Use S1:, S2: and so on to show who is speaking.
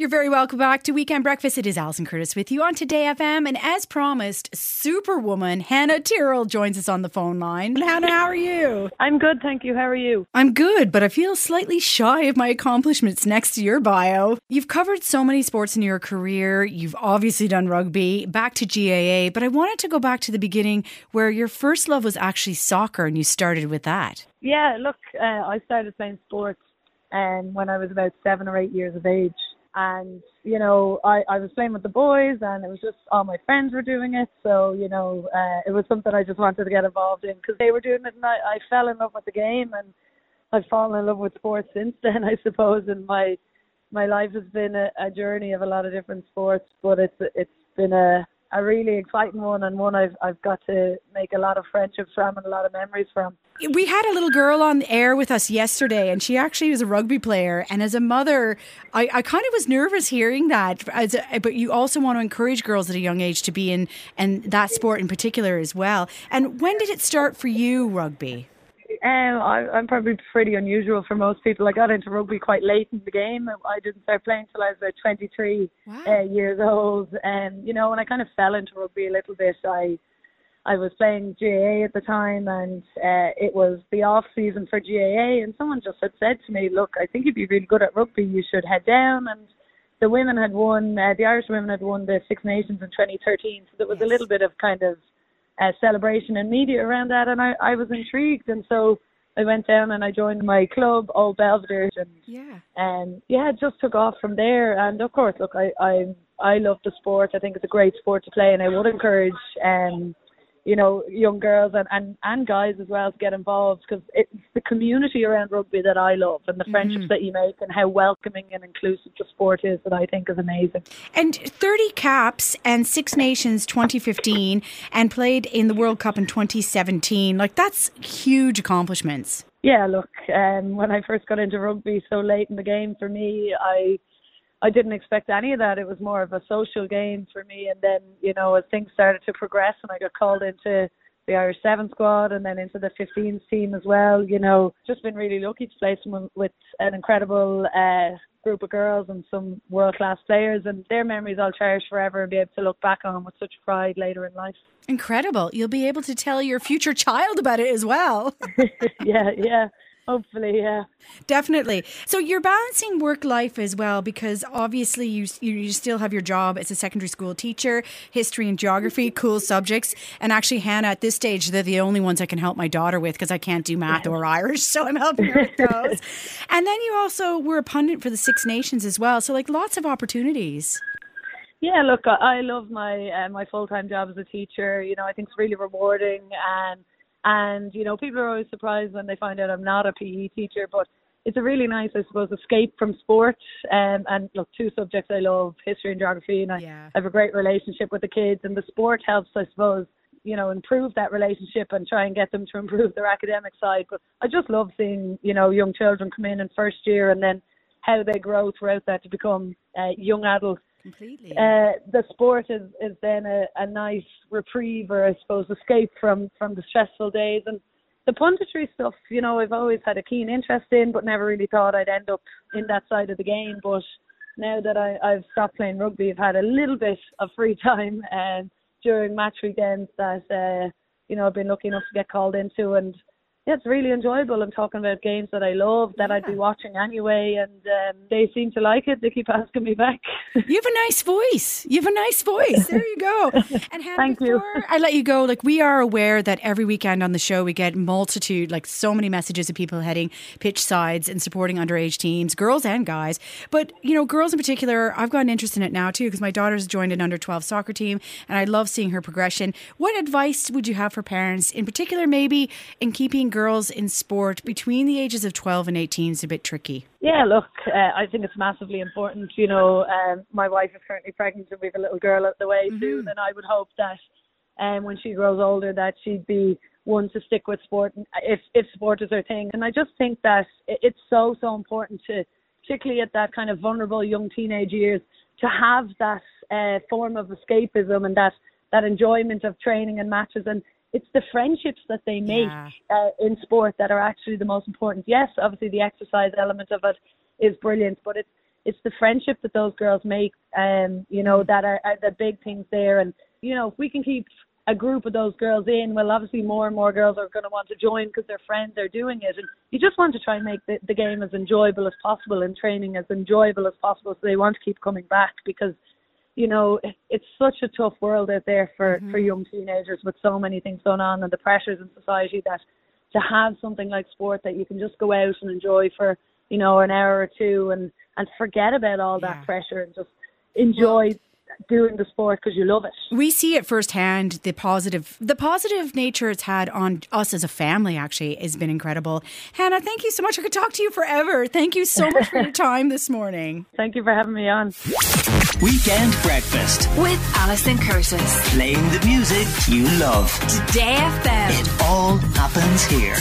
S1: You're very welcome back to Weekend Breakfast. It is Alison Curtis with you on Today FM. And as promised, Superwoman Hannah Tyrrell joins us on the phone line. Hannah, how are you?
S2: I'm good, thank you. How are you?
S1: I'm good, but I feel slightly shy of my accomplishments next to your bio. You've covered so many sports in your career. You've obviously done rugby, back to GAA, but I wanted to go back to the beginning where your first love was actually soccer and you started with that.
S2: Yeah, look, uh, I started playing sports um, when I was about seven or eight years of age and you know I I was playing with the boys and it was just all my friends were doing it. So you know uh, it was something I just wanted to get involved in because they were doing it and I, I fell in love with the game and I've fallen in love with sports since then I suppose. And my my life has been a, a journey of a lot of different sports but it's it's been a a really exciting one and one I've I've got to make a lot of friendships from and a lot of memories from.
S1: We had a little girl on air with us yesterday, and she actually was a rugby player. And as a mother, I, I kind of was nervous hearing that. A, but you also want to encourage girls at a young age to be in and that sport in particular as well. And when did it start for you, rugby?
S2: Um, I, I'm probably pretty unusual for most people. I got into rugby quite late in the game. I didn't start playing till I was about 23 wow. uh, years old, and you know, when I kind of fell into rugby a little bit, I I was playing GAA at the time, and uh, it was the off season for GAA, and someone just had said to me, "Look, I think you'd be really good at rugby. You should head down." And the women had won, uh, the Irish women had won the Six Nations in 2013, so there was yes. a little bit of kind of uh, celebration and media around that, and I, I was intrigued, and so I went down and I joined my club, Old Belvedere, and
S1: yeah,
S2: and yeah, it just took off from there. And of course, look, I I I love the sport. I think it's a great sport to play, and I would encourage um you know, young girls and, and, and guys as well to get involved because it's the community around rugby that I love and the mm-hmm. friendships that you make and how welcoming and inclusive the sport is that I think is amazing.
S1: And 30 caps and Six Nations 2015 and played in the World Cup in 2017. Like, that's huge accomplishments.
S2: Yeah, look, um, when I first got into rugby so late in the game for me, I I didn't expect any of that. It was more of a social game for me. And then, you know, as things started to progress and I got called into the Irish Seven squad and then into the 15s team as well, you know, just been really lucky to play someone with an incredible uh, group of girls and some world class players. And their memories I'll cherish forever and be able to look back on with such pride later in life.
S1: Incredible. You'll be able to tell your future child about it as well.
S2: yeah, yeah. Hopefully, yeah.
S1: Definitely. So you're balancing work life as well because obviously you you still have your job as a secondary school teacher, history and geography, cool subjects. And actually, Hannah, at this stage, they're the only ones I can help my daughter with because I can't do math or Irish, so I'm helping her with those. and then you also were a pundit for the Six Nations as well, so like lots of opportunities.
S2: Yeah, look, I love my uh, my full time job as a teacher. You know, I think it's really rewarding and and, you know, people are always surprised when they find out I'm not a PE teacher, but it's a really nice, I suppose, escape from sport. Um, and look, two subjects I love, history and geography, and I yeah. have a great relationship with the kids. And the sport helps, I suppose, you know, improve that relationship and try and get them to improve their academic side. But I just love seeing, you know, young children come in in first year and then how they grow throughout that to become uh, young adults
S1: Completely.
S2: Uh, the sport is, is then a, a nice reprieve or I suppose escape from, from the stressful days and the punditry stuff, you know, I've always had a keen interest in but never really thought I'd end up in that side of the game. But now that I, I've stopped playing rugby I've had a little bit of free time and uh, during match weekends that uh, you know, I've been lucky enough to get called into and yeah, it's really enjoyable. I'm talking about games that I love that yeah. I'd be watching anyway, and um, they seem to like it. They keep asking me back.
S1: you have a nice voice. You have a nice voice. There you go.
S2: And Hannah, thank you.
S1: I let you go. Like we are aware that every weekend on the show we get multitude, like so many messages of people heading pitch sides and supporting underage teams, girls and guys. But you know, girls in particular, I've got an interest in it now too because my daughter's joined an under 12 soccer team, and I love seeing her progression. What advice would you have for parents, in particular, maybe in keeping girls in sport between the ages of 12 and 18 is a bit tricky.
S2: Yeah, look, uh, I think it's massively important. You know, um, my wife is currently pregnant and we have a little girl at the way mm-hmm. soon, and I would hope that um, when she grows older that she'd be one to stick with sport if if sport is her thing. And I just think that it's so so important to, particularly at that kind of vulnerable young teenage years, to have that uh, form of escapism and that that enjoyment of training and matches and it's the friendships that they make yeah. uh, in sport that are actually the most important. Yes, obviously the exercise element of it is brilliant, but it's it's the friendship that those girls make, um, you know, that are, are the big things there. And you know, if we can keep a group of those girls in, well, obviously more and more girls are going to want to join because their friends are doing it, and you just want to try and make the, the game as enjoyable as possible and training as enjoyable as possible, so they want to keep coming back because. You know, it's such a tough world out there for mm-hmm. for young teenagers with so many things going on and the pressures in society that to have something like sport that you can just go out and enjoy for you know an hour or two and and forget about all that yeah. pressure and just enjoy well, doing the sport because you love it.
S1: We see it firsthand. The positive, the positive nature it's had on us as a family actually has been incredible. Hannah, thank you so much. I could talk to you forever. Thank you so much for your time this morning.
S2: Thank you for having me on.
S3: Weekend breakfast
S4: with Alison Curtis,
S3: playing the music you love.
S4: Today FM.
S3: It all happens here.